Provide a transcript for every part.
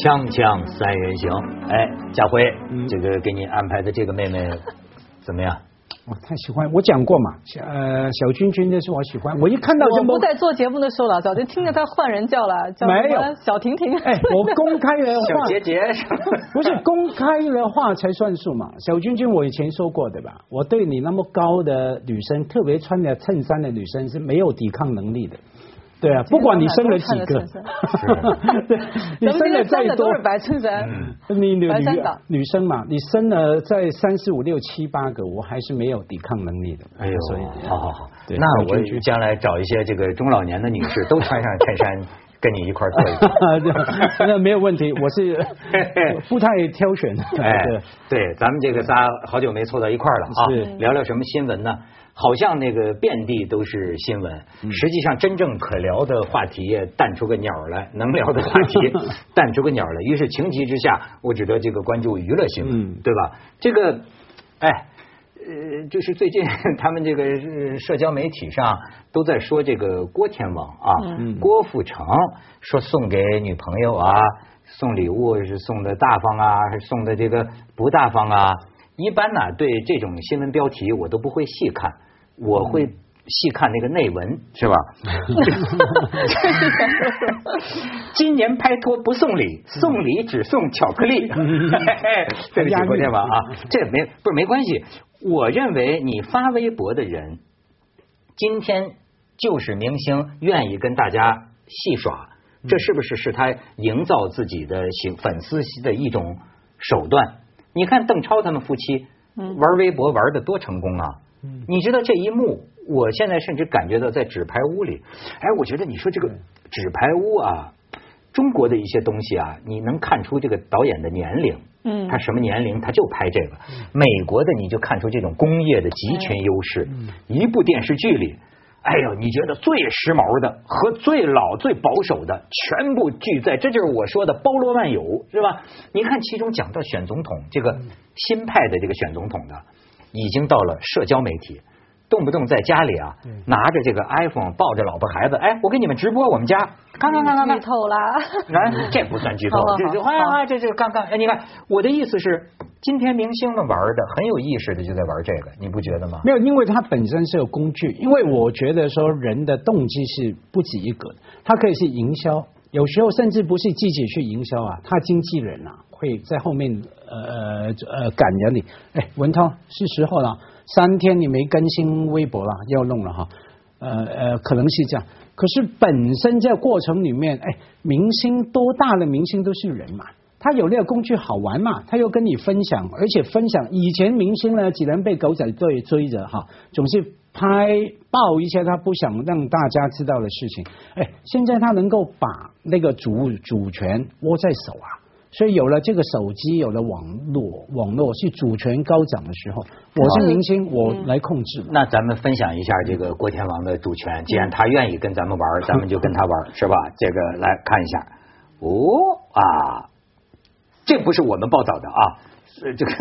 锵锵三人行，哎，家辉，这个给你安排的这个妹妹怎么样？我太喜欢，我讲过嘛，呃，小君君那是我喜欢，我一看到我不在做节目的时候了，早就听着他换人叫了，叫没有小婷婷。哎，我公开的话，小杰杰，不是公开的话才算数嘛。小君君，我以前说过对吧？我对你那么高的女生，特别穿着衬衫的女生是没有抵抗能力的。对啊，不管你生了几个，对，你生了再多都是白衬衫，你女女女生嘛，你生了在三四五六七八个，我还是没有抵抗能力的。哎呦，所以好好好，那我将来找一些这个中老年的女士都穿上衬衫。跟你一块做一个，那没有问题，我是 不太挑选的。哎，对，咱们这个仨好久没凑到一块了啊，聊聊什么新闻呢？好像那个遍地都是新闻，实际上真正可聊的话题淡出个鸟来，能聊的话题 淡出个鸟来。于是情急之下，我只得这个关注娱乐新闻，对吧？这个，哎。呃，就是最近 他们这个社交媒体上都在说这个郭天王啊，郭富城说送给女朋友啊，送礼物是送的大方啊，还是送的这个不大方啊？一般呢，对这种新闻标题我都不会细看，我会细看那个内文，是吧？今年拍拖不送礼，送礼只送巧克力。对不起，郭天王啊，这没不是没关系。我认为你发微博的人，今天就是明星，愿意跟大家戏耍，这是不是是他营造自己的形粉丝的一种手段？你看邓超他们夫妻玩微博玩的多成功啊！你知道这一幕，我现在甚至感觉到在纸牌屋里，哎，我觉得你说这个纸牌屋啊，中国的一些东西啊，你能看出这个导演的年龄。嗯，他什么年龄他就拍这个。美国的你就看出这种工业的集群优势。一部电视剧里，哎呦，你觉得最时髦的和最老最保守的全部聚在，这就是我说的包罗万有，是吧？你看其中讲到选总统，这个新派的这个选总统的，已经到了社交媒体。动不动在家里啊，拿着这个 iPhone 抱着老婆孩子，哎，我给你们直播我们家，看看看看看，剧透了，来，这不算剧透，这这啊这这看看，哎，你看我的意思是，今天明星们玩的很有意识的就在玩这个，你不觉得吗？没有，因为它本身是有工具，因为我觉得说人的动机是不止一个，它可以是营销，有时候甚至不是自己去营销啊，他经纪人啊会在后面呃呃赶着你，哎，文涛是时候了。三天你没更新微博了，要弄了哈，呃呃，可能是这样。可是本身在过程里面，哎，明星多大的明星都是人嘛，他有那个工具好玩嘛，他又跟你分享，而且分享以前明星呢，只能被狗仔队追着哈，总是拍爆一些他不想让大家知道的事情。哎，现在他能够把那个主主权握在手啊。所以有了这个手机，有了网络，网络是主权高涨的时候，我是明星，我来控制。那咱们分享一下这个郭天王的主权，既然他愿意跟咱们玩，咱们就跟他玩，是吧？这个来看一下，哦啊，这不是我们报道的啊，这个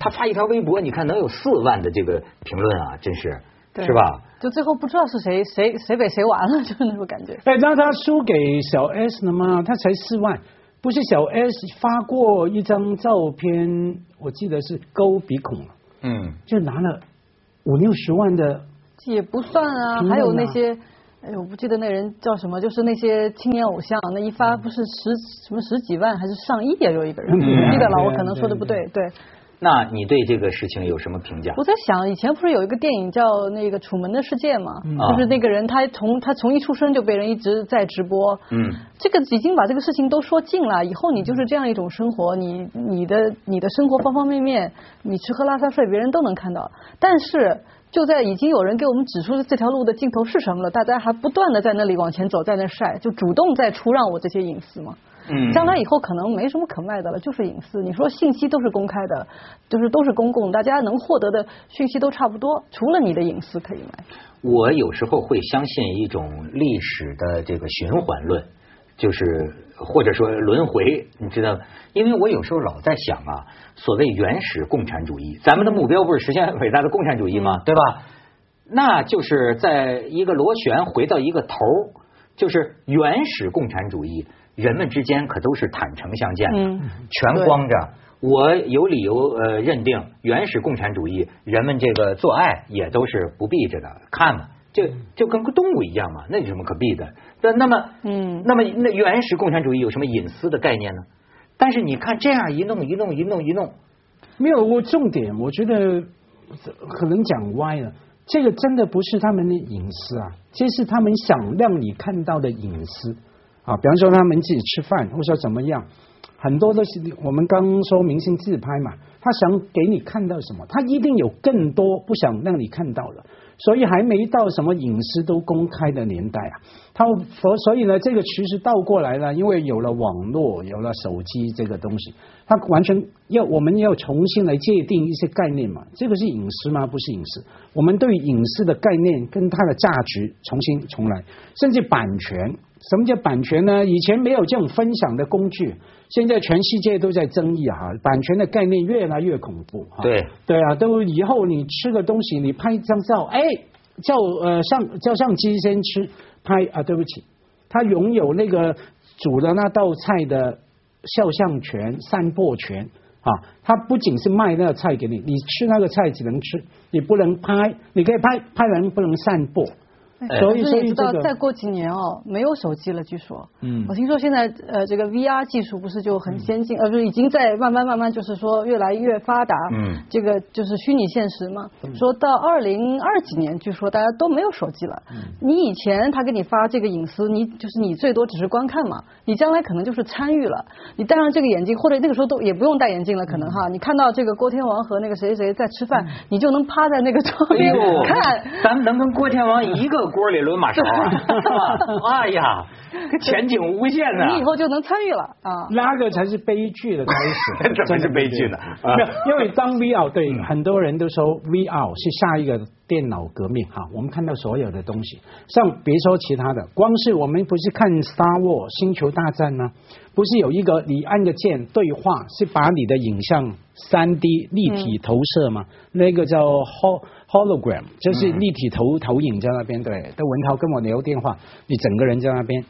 他发一条微博，你看能有四万的这个评论啊，真是是吧？就最后不知道是谁谁谁被谁完了，就是那种感觉。哎，那他输给小 S 了吗？他才四万。不是小 S 发过一张照片，我记得是勾鼻孔嗯，就拿了五六十万的，也不算啊，还有那些，哎呦，我不记得那人叫什么，就是那些青年偶像，那一发不是十什么十几万还是上亿啊？有一个人，记得了，我可能说的不对，对。那你对这个事情有什么评价？我在想，以前不是有一个电影叫那个《楚门的世界》吗？就是那个人，他从他从一出生就被人一直在直播。嗯，这个已经把这个事情都说尽了。以后你就是这样一种生活，你你的你的生活方方面面，你吃喝拉撒睡，别人都能看到。但是就在已经有人给我们指出这条路的尽头是什么了，大家还不断的在那里往前走，在那晒，就主动在出让我这些隐私吗？嗯，将来以后可能没什么可卖的了，就是隐私。你说信息都是公开的，就是都是公共，大家能获得的讯息都差不多，除了你的隐私可以卖。我有时候会相信一种历史的这个循环论，就是或者说轮回，你知道？因为我有时候老在想啊，所谓原始共产主义，咱们的目标不是实现伟大的共产主义吗？对吧？那就是在一个螺旋回到一个头，就是原始共产主义。人们之间可都是坦诚相见的，全光着。我有理由呃认定，原始共产主义人们这个做爱也都是不避着的，看嘛，就就跟个动物一样嘛，那有什么可避的？那那么，嗯，那么那原始共产主义有什么隐私的概念呢？但是你看这样一弄一弄一弄一弄，没有我重点，我觉得可能讲歪了。这个真的不是他们的隐私啊，这是他们想让你看到的隐私啊。比方说他们自己吃饭，或者怎么样。很多都是我们刚说明星自拍嘛，他想给你看到什么，他一定有更多不想让你看到的，所以还没到什么隐私都公开的年代啊。他所所以呢，这个其实倒过来了，因为有了网络，有了手机这个东西，他完全要我们要重新来界定一些概念嘛。这个是隐私吗？不是隐私。我们对隐私的概念跟它的价值重新重来，甚至版权。什么叫版权呢？以前没有这种分享的工具，现在全世界都在争议哈，版权的概念越来越恐怖哈。对对啊，都以后你吃个东西，你拍一张照，哎，叫呃相叫相机先吃拍啊，对不起，他拥有那个煮的那道菜的肖像权、散播权啊，他不仅是卖那个菜给你，你吃那个菜只能吃，你不能拍，你可以拍拍完不能散播。所以你知道，再过几年哦，没有手机了，据说。嗯。我听说现在呃，这个 VR 技术不是就很先进，呃，不是已经在慢慢慢慢就是说越来越发达。嗯。这个就是虚拟现实嘛。说到二零二几年，据说大家都没有手机了。嗯。你以前他给你发这个隐私，你就是你最多只是观看嘛。你将来可能就是参与了。你戴上这个眼镜，或者那个时候都也不用戴眼镜了，可能哈。你看到这个郭天王和那个谁谁在吃饭，你就能趴在那个窗边看。咱们能跟郭天王一个。锅里抡马勺啊！哎呀，前景无限呐！你以后就能参与了啊！那个才是悲剧的开始，怎么是悲剧呢？因为当 VR 对很多人都说 VR 是下一个电脑革命哈。我们看到所有的东西，像别说其他的，光是我们不是看 Star War 星球大战吗？不是有一个你按个键对话，是把你的影像三 D 立体投射吗？那个叫 Hol。Hologram 就是立体投投影在那边，对，的文涛跟我聊电话，你整个人在那边，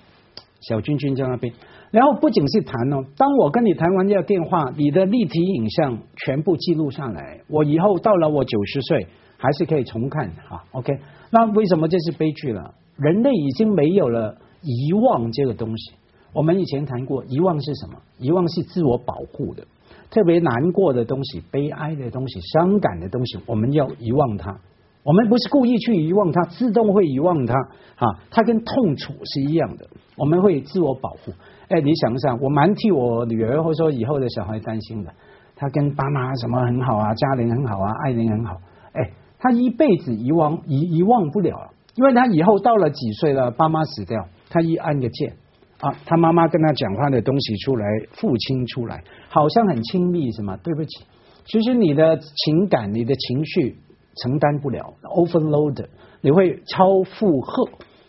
小君君在那边，然后不仅是谈哦，当我跟你谈完这个电话，你的立体影像全部记录下来，我以后到了我九十岁还是可以重看哈，OK，那为什么这是悲剧了？人类已经没有了遗忘这个东西，我们以前谈过，遗忘是什么？遗忘是自我保护的。特别难过的东西、悲哀的东西、伤感的东西，我们要遗忘它。我们不是故意去遗忘它，自动会遗忘它。啊，它跟痛楚是一样的，我们会自我保护。哎，你想一想，我蛮替我女儿或者说以后的小孩担心的。他跟爸妈什么很好啊，家人很好啊，爱人很好。哎，他一辈子遗忘遗遗忘不了，因为他以后到了几岁了，爸妈死掉，他一按个键。啊，他妈妈跟他讲话的东西出来，父亲出来，好像很亲密，什么？对不起，其实你的情感、你的情绪承担不了，overload，你会超负荷，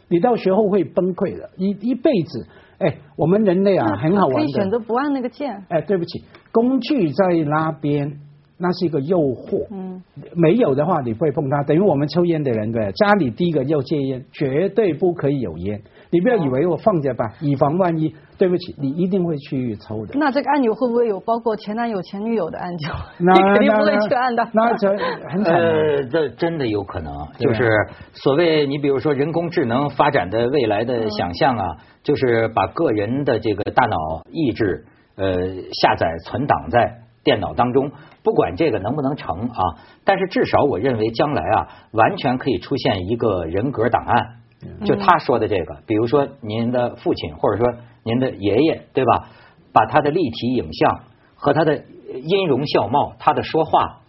你到时候会崩溃的，一一辈子。哎，我们人类啊，很好玩的。可以选择不按那个键。哎，对不起，工具在那边，那是一个诱惑。嗯。没有的话，你不会碰它。等于我们抽烟的人，对，家里第一个要戒烟，绝对不可以有烟。你不要以为我放着吧，以防万一。对不起，你一定会去抽的。那这个按钮会不会有包括前男友、前女友的按钮？那肯定不会去按的。那这很惨。呃，这真的有可能，就是所谓你比如说人工智能发展的未来的想象啊，就是把个人的这个大脑意志呃下载存档在电脑当中，不管这个能不能成啊，但是至少我认为将来啊，完全可以出现一个人格档案。就他说的这个，比如说您的父亲或者说您的爷爷，对吧？把他的立体影像和他的音容笑貌、他的说话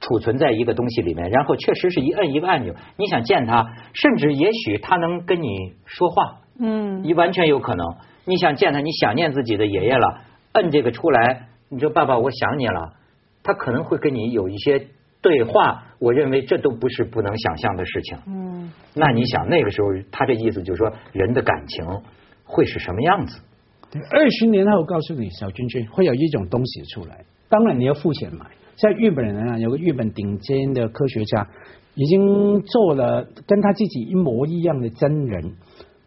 储存在一个东西里面，然后确实是一摁一个按钮，你想见他，甚至也许他能跟你说话，嗯，你完全有可能。你想见他，你想念自己的爷爷了，摁这个出来，你说爸爸，我想你了，他可能会跟你有一些。对话，我认为这都不是不能想象的事情。嗯，那你想那个时候，他这意思就是说，人的感情会是什么样子？对，二十年后告诉你，小君君会有一种东西出来，当然你要付钱买。像日本人啊，有个日本顶尖的科学家，已经做了跟他自己一模一样的真人。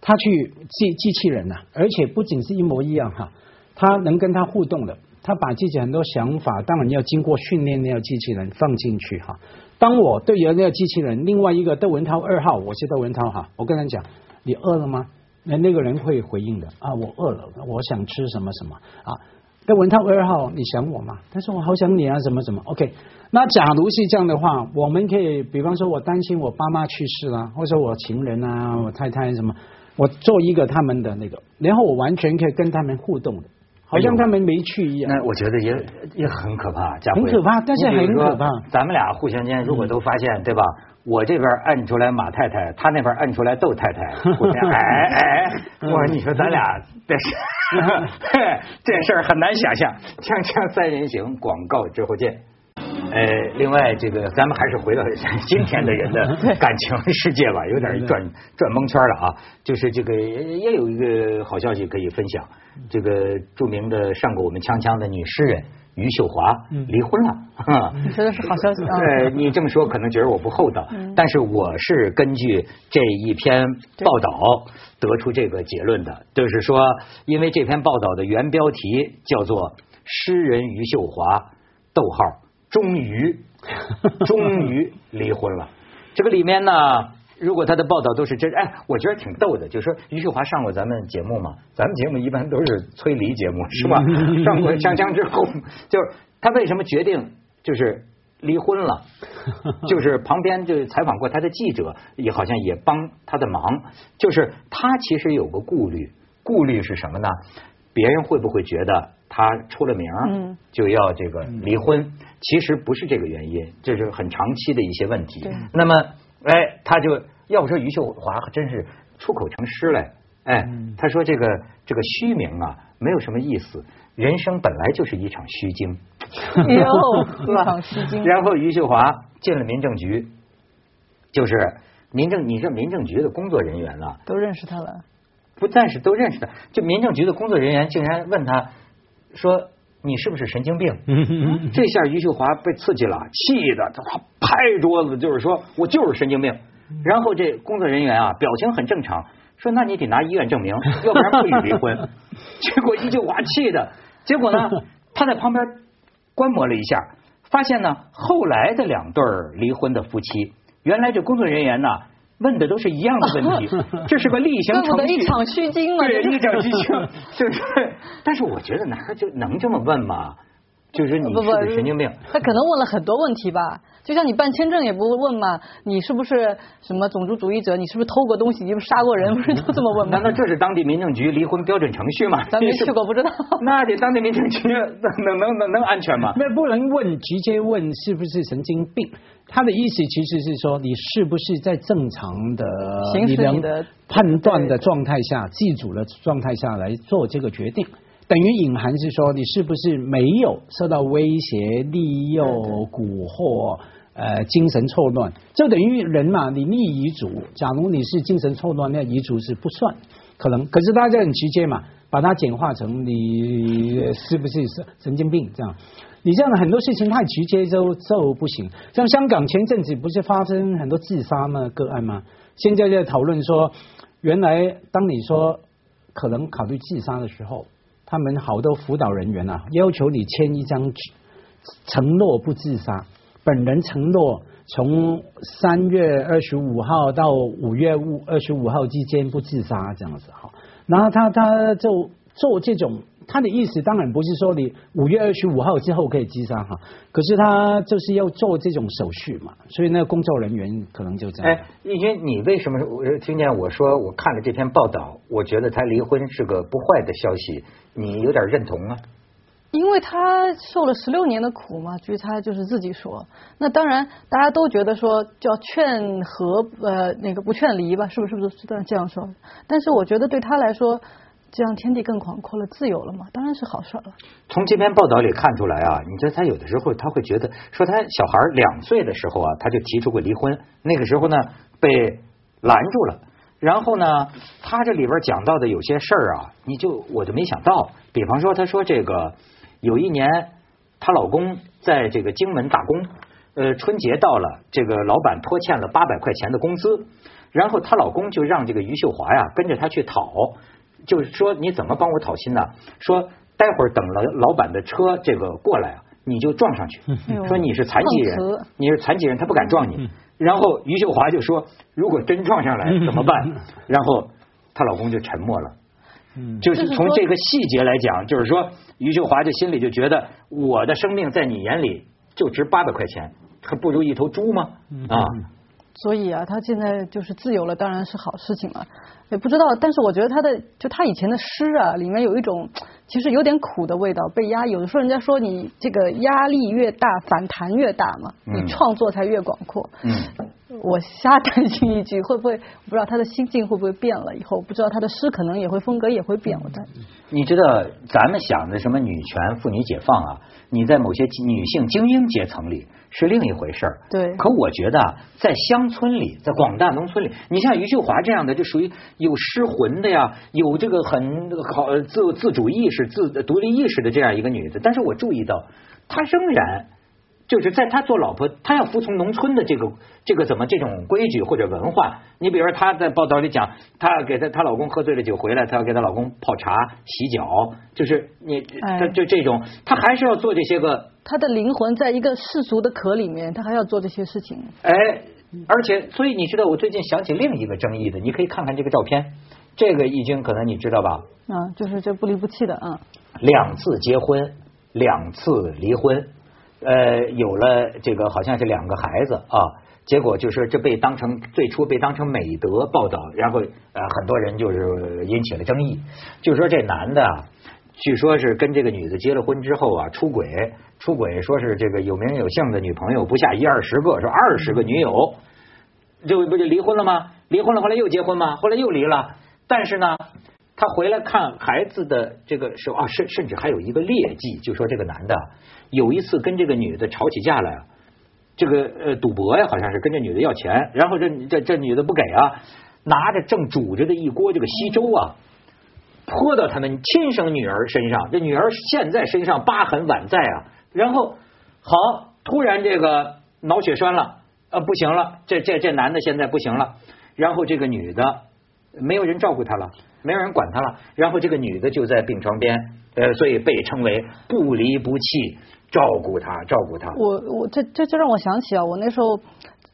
他去机机器人呐，而且不仅是一模一样哈，他能跟他互动的，他把自己很多想法，当然要经过训练那个机器人放进去哈。当我对于那个机器人，另外一个窦文涛二号，我是窦文涛哈，我跟他讲，你饿了吗？那那个人会回应的啊，我饿了，我想吃什么什么啊。窦文涛二号，你想我吗？他说我好想你啊，什么什么。OK，那假如是这样的话，我们可以，比方说我担心我爸妈去世了，或者我情人啊，我太太什么。我做一个他们的那个，然后我完全可以跟他们互动的，好像他们没去一样。那我觉得也也很可怕，很可怕，但是很可怕。咱们俩互相间如果都发现，对吧？我这边摁出来马太太，他那边摁出来窦太太，哎哎，我说你说咱俩这事 这事儿很难想象。锵锵三人行，广告之后见。呃，另外这个咱们还是回到今天的人的 感情世界吧，有点转转蒙圈了啊。就是这个也有一个好消息可以分享，这个著名的上过我们锵锵的女诗人余秀华离婚了。你说的是好消息啊？对，你这么说可能觉得我不厚道，但是我是根据这一篇报道得出这个结论的，就是说，因为这篇报道的原标题叫做《诗人余秀华》，逗号。终于，终于离婚了。这个里面呢，如果他的报道都是真，哎，我觉得挺逗的。就是说，于秀华上过咱们节目嘛？咱们节目一般都是催离节目，是吧？上过锵锵之后，就是他为什么决定就是离婚了？就是旁边就采访过他的记者，也好像也帮他的忙。就是他其实有个顾虑，顾虑是什么呢？别人会不会觉得他出了名，就要这个离婚？其实不是这个原因，这是很长期的一些问题。那么，哎，他就要不说余秀华真是出口成诗嘞，哎，他说这个这个虚名啊，没有什么意思，人生本来就是一场虚惊。哟，一场虚惊。然后余秀华进了民政局，就是民政，你这民政局的工作人员啊，都认识他了。不但是都认识的，就民政局的工作人员竟然问他说。你是不是神经病？这下余秀华被刺激了，气的他拍桌子，就是说我就是神经病。然后这工作人员啊，表情很正常，说那你得拿医院证明，要不然不予离婚。结果余秀华气的，结果呢，他在旁边观摩了一下，发现呢，后来的两对离婚的夫妻，原来这工作人员呢。问的都是一样的问题，这是个例行程序，一场虚惊嘛？对，一场虚惊，是不是？但是我觉得哪就能这么问吗？就是你是不是神经病？他可能问了很多问题吧。就像你办签证也不会问嘛，你是不是什么种族主义者？你是不是偷过东西？你是不是杀过人？不是都这么问吗？难道这是当地民政局离婚标准程序吗？咱没去过，不知道。那得当地民政局能能能能安全吗？那不能问，直接问是不是神经病？他的意思其实是说，你是不是在正常的、你的判断的状态下、自主的状态下来做这个决定？等于隐含是说，你是不是没有受到威胁、利诱、蛊惑？呃，精神错乱，就等于人嘛，你立遗嘱，假如你是精神错乱，那遗嘱是不算，可能。可是大家很直接嘛，把它简化成你是不是神神经病这样？你这样的很多事情太直接就就不行。像香港前阵子不是发生很多自杀的个案吗？现在在讨论说，原来当你说可能考虑自杀的时候，他们好多辅导人员啊，要求你签一张纸，承诺不自杀。本人承诺从三月二十五号到五月五二十五号之间不自杀这样子哈，然后他他就做这种他的意思当然不是说你五月二十五号之后可以自杀哈，可是他就是要做这种手续嘛，所以那个工作人员可能就这样。哎，易军，你为什么我听见我说我看了这篇报道，我觉得他离婚是个不坏的消息，你有点认同啊？因为他受了十六年的苦嘛，据他就是自己说。那当然，大家都觉得说叫劝和呃那个不劝离吧，是不是？是不是这样这样说？但是我觉得对他来说，这样天地更广阔了，自由了嘛，当然是好事了。从这篇报道里看出来啊，你知道他有的时候他会觉得说他小孩两岁的时候啊，他就提出过离婚，那个时候呢被拦住了。然后呢，他这里边讲到的有些事儿啊，你就我就没想到，比方说他说这个。有一年，她老公在这个荆门打工，呃，春节到了，这个老板拖欠了八百块钱的工资，然后她老公就让这个于秀华呀跟着他去讨，就是说你怎么帮我讨薪呢？说待会儿等了老板的车这个过来啊，你就撞上去，说你是残疾人，你是残疾人，他不敢撞你。然后余秀华就说，如果真撞上来怎么办？然后她老公就沉默了。就是从这个细节来讲，就是说余秀华就心里就觉得，我的生命在你眼里就值八百块钱，还不如一头猪吗？啊。所以啊，他现在就是自由了，当然是好事情了。也不知道，但是我觉得他的就他以前的诗啊，里面有一种其实有点苦的味道，被压。有的时候人家说你这个压力越大，反弹越大嘛，你创作才越广阔。嗯。我瞎 担心一句，会不会不知道他的心境会不会变了？以后不知道他的诗可能也会风格也会变。我担心你知道咱们想的什么女权、妇女解放啊？你在某些女性精英阶层里是另一回事儿。对。可我觉得在乡村里，在广大农村里，你像余秀华这样的，就属于有失魂的呀，有这个很好自自主意识、自独立意识的这样一个女子。但是我注意到，她仍然。就是在她做老婆，她要服从农村的这个这个怎么这种规矩或者文化？你比如说她在报道里讲，她给她她老公喝醉了酒回来，她要给她老公泡茶、洗脚，就是你她就这种，她还是要做这些个。她的灵魂在一个世俗的壳里面，她还要做这些事情。哎，而且所以你知道，我最近想起另一个争议的，你可以看看这个照片，这个已经可能你知道吧？啊，就是这不离不弃的啊。两次结婚，两次离婚。呃，有了这个好像是两个孩子啊，结果就是这被当成最初被当成美德报道，然后呃很多人就是引起了争议，就说这男的据说是跟这个女的结了婚之后啊出轨，出轨说是这个有名有姓的女朋友不下一二十个，说二十个女友，就不就离婚了吗？离婚了后来又结婚吗？后来又离了，但是呢，他回来看孩子的这个时候啊，甚甚至还有一个劣迹，就说这个男的。有一次跟这个女的吵起架来，这个呃赌博呀，好像是跟这女的要钱，然后这这这女的不给啊，拿着正煮着的一锅这个稀粥啊，泼到他们亲生女儿身上，这女儿现在身上疤痕宛在啊，然后好突然这个脑血栓了，呃不行了，这这这男的现在不行了，然后这个女的没有人照顾她了，没有人管她了，然后这个女的就在病床边，呃所以被称为不离不弃。照顾他，照顾他。我我这这就让我想起啊，我那时候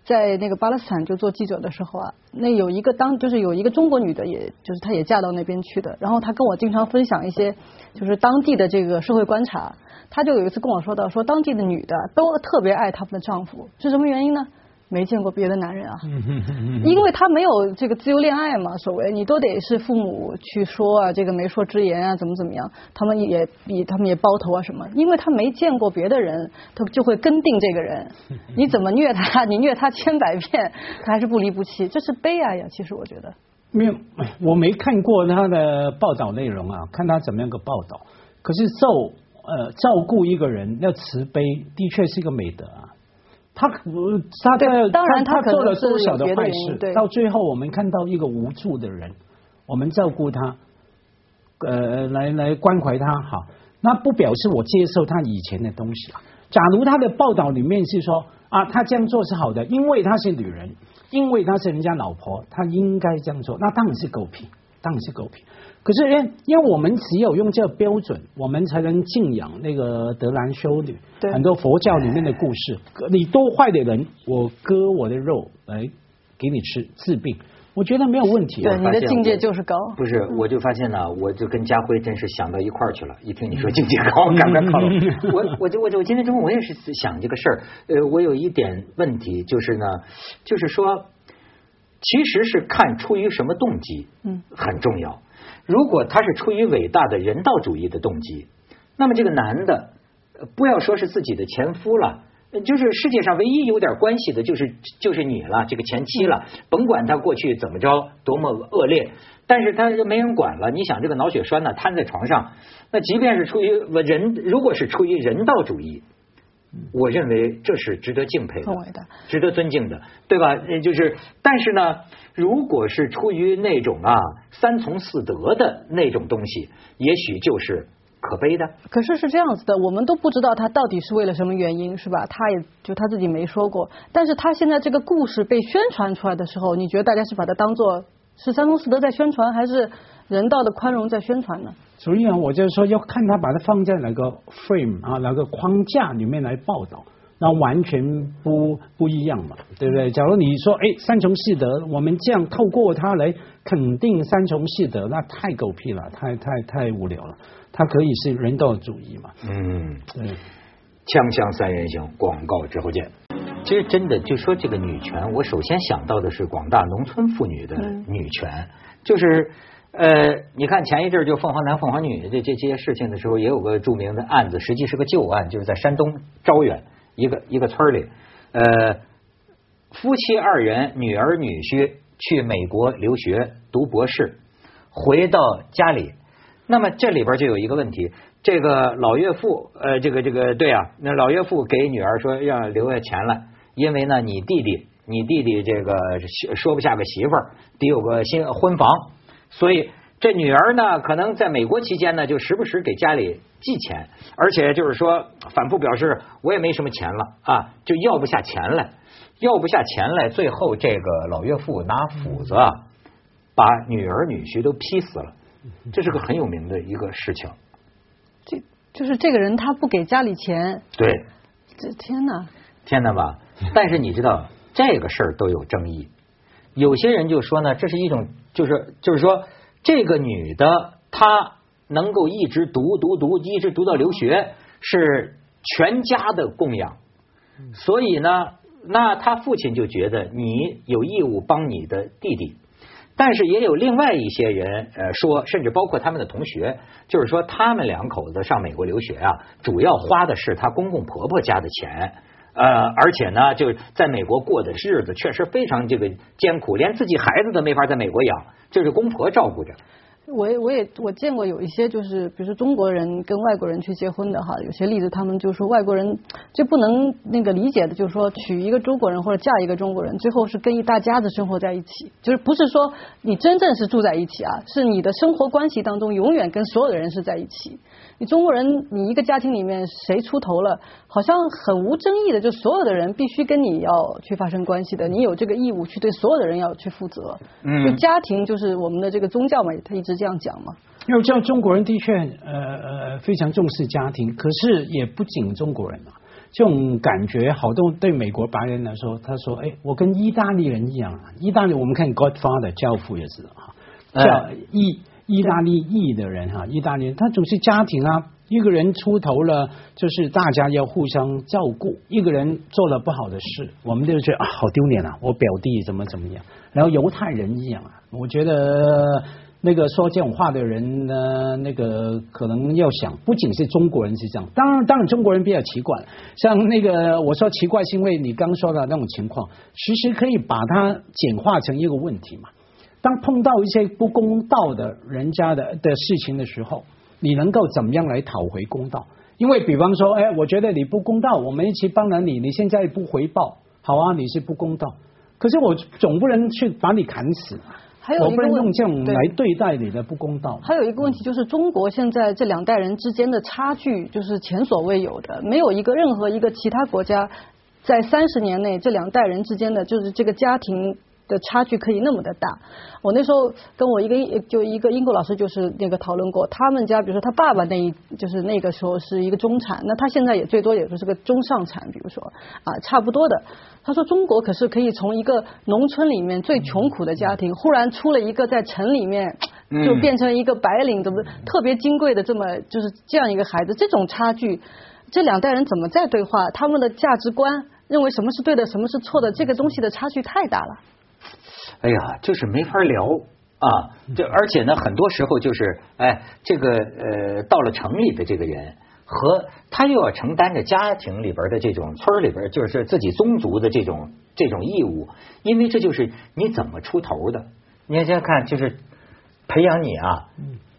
在那个巴勒斯坦就做记者的时候啊，那有一个当就是有一个中国女的，也就是她也嫁到那边去的，然后她跟我经常分享一些就是当地的这个社会观察。她就有一次跟我说到，说当地的女的都特别爱他们的丈夫，是什么原因呢？没见过别的男人啊，因为他没有这个自由恋爱嘛，所谓。你都得是父母去说啊，这个媒妁之言啊，怎么怎么样，他们也比他们也包头啊什么，因为他没见过别的人，他就会跟定这个人，你怎么虐他，你虐他千百遍，他还是不离不弃，这是悲哀呀。其实我觉得。没有，我没看过他的报道内容啊，看他怎么样个报道。可是照呃照顾一个人要慈悲，的确是一个美德啊。他他的当然他做了多少的坏事，到最后我们看到一个无助的人，我们照顾他，呃，来来关怀他，好，那不表示我接受他以前的东西啊。假如他的报道里面是说啊，他这样做是好的，因为他是女人，因为他是人家老婆，他应该这样做，那当然是狗屁，当然是狗屁。可是，因因为我们只有用这个标准，我们才能敬仰那个德兰修女。很多佛教里面的故事，你多坏的人，我割我的肉来给你吃治病，我觉得没有问题。对，你的境界就是高。不是，我就发现呢，我就跟家辉真是想到一块儿去了。一听你说境界高，赶快靠拢。我我就我就我今天中午我也是想这个事儿。呃，我有一点问题就是呢，就是说，其实是看出于什么动机，嗯，很重要。如果他是出于伟大的人道主义的动机，那么这个男的，不要说是自己的前夫了，就是世界上唯一有点关系的，就是就是你了，这个前妻了。甭管他过去怎么着，多么恶劣，但是他没人管了。你想这个脑血栓呢，瘫在床上，那即便是出于人，如果是出于人道主义，我认为这是值得敬佩的，值得尊敬的，对吧？就是，但是呢。如果是出于那种啊三从四德的那种东西，也许就是可悲的。可是是这样子的，我们都不知道他到底是为了什么原因，是吧？他也就他自己没说过。但是他现在这个故事被宣传出来的时候，你觉得大家是把它当做是三从四德在宣传，还是人道的宽容在宣传呢？所以啊，我就是说要看他把它放在哪个 frame 啊，哪个框架里面来报道。那完全不不一样嘛，对不对？假如你说，哎，三从四德，我们这样透过它来肯定三从四德，那太狗屁了，太太太无聊了。它可以是人道主义嘛？嗯，对。锵锵三人行，广告之后见。其实真的就说这个女权，我首先想到的是广大农村妇女的女权，就是呃，你看前一阵就凤凰男、凤凰女这这些事情的时候，也有个著名的案子，实际是个旧案，就是在山东招远。一个一个村里，呃，夫妻二人，女儿女婿去美国留学读博士，回到家里，那么这里边就有一个问题，这个老岳父，呃，这个这个对啊，那老岳父给女儿说要留下钱来，因为呢，你弟弟，你弟弟这个说不下个媳妇儿，得有个新婚房，所以。这女儿呢，可能在美国期间呢，就时不时给家里寄钱，而且就是说反复表示我也没什么钱了啊，就要不下钱来，要不下钱来，最后这个老岳父拿斧子把女儿女婿都劈死了，这是个很有名的一个事情。这就是这个人他不给家里钱，对，这天哪，天哪吧！但是你知道这个事儿都有争议，有些人就说呢，这是一种就是就是说。这个女的，她能够一直读读读，一直读到留学，是全家的供养。所以呢，那他父亲就觉得你有义务帮你的弟弟。但是也有另外一些人呃说，甚至包括他们的同学，就是说他们两口子上美国留学啊，主要花的是他公公婆婆家的钱。呃，而且呢，就是在美国过的日子确实非常这个艰苦，连自己孩子都没法在美国养，就是公婆照顾着。我也我也我见过有一些就是比如说中国人跟外国人去结婚的哈，有些例子他们就说外国人就不能那个理解的，就是说娶一个中国人或者嫁一个中国人，最后是跟一大家子生活在一起，就是不是说你真正是住在一起啊，是你的生活关系当中永远跟所有的人是在一起。你中国人，你一个家庭里面谁出头了，好像很无争议的，就所有的人必须跟你要去发生关系的，你有这个义务去对所有的人要去负责。嗯，就家庭就是我们的这个宗教嘛，他一直这样讲吗。因为这样中国人的确呃呃非常重视家庭，可是也不仅中国人啊，这种感觉好多对美国白人来说，他说哎，我跟意大利人一样啊，意大利我们看 Godfather 教父也是啊，叫意。意大利裔的人哈，意大利人他总是家庭啊，一个人出头了，就是大家要互相照顾。一个人做了不好的事，我们就觉得啊，好丢脸啊！我表弟怎么怎么样？然后犹太人一样啊，我觉得那个说这种话的人呢，那个可能要想，不仅是中国人是这样，当然当然中国人比较奇怪，像那个我说奇怪是因为你刚说的那种情况，其实可以把它简化成一个问题嘛。当碰到一些不公道的人家的的事情的时候，你能够怎么样来讨回公道？因为比方说，哎，我觉得你不公道，我们一起帮了你，你现在不回报，好啊，你是不公道。可是我总不能去把你砍死，还有我不能用这样来对待你的不公道。还有一个问题就是，中国现在这两代人之间的差距就是前所未有的，没有一个任何一个其他国家在三十年内这两代人之间的就是这个家庭。的差距可以那么的大，我那时候跟我一个就一个英国老师就是那个讨论过，他们家比如说他爸爸那一就是那个时候是一个中产，那他现在也最多也就是个中上产，比如说啊差不多的。他说中国可是可以从一个农村里面最穷苦的家庭，忽然出了一个在城里面就变成一个白领，怎么特别金贵的这么就是这样一个孩子，这种差距，这两代人怎么在对话？他们的价值观认为什么是对的，什么是错的，这个东西的差距太大了。哎呀，就是没法聊啊！就而且呢，很多时候就是，哎，这个呃，到了城里的这个人，和他又要承担着家庭里边的这种村里边，就是自己宗族的这种这种义务，因为这就是你怎么出头的。你想想看，就是培养你啊，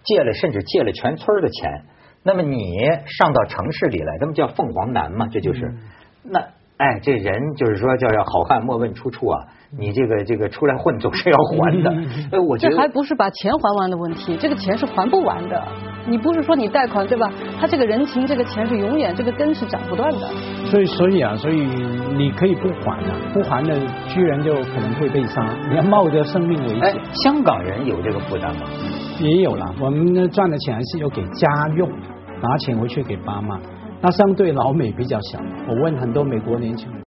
借了甚至借了全村的钱，那么你上到城市里来，那么叫凤凰男嘛，这就是那。哎，这人就是说叫要好汉莫问出处啊！你这个这个出来混总是要还的。哎，我觉得这还不是把钱还完的问题，这个钱是还不完的。你不是说你贷款对吧？他这个人情这个钱是永远这个根是长不断的。所以所以啊，所以你可以不还啊，不还的居然就可能会被杀，你要冒着生命危险。香港人有这个负担吗？也有了，我们赚的钱是要给家用，拿钱回去给爸妈。那相对老美比较小，我问很多美国年轻人。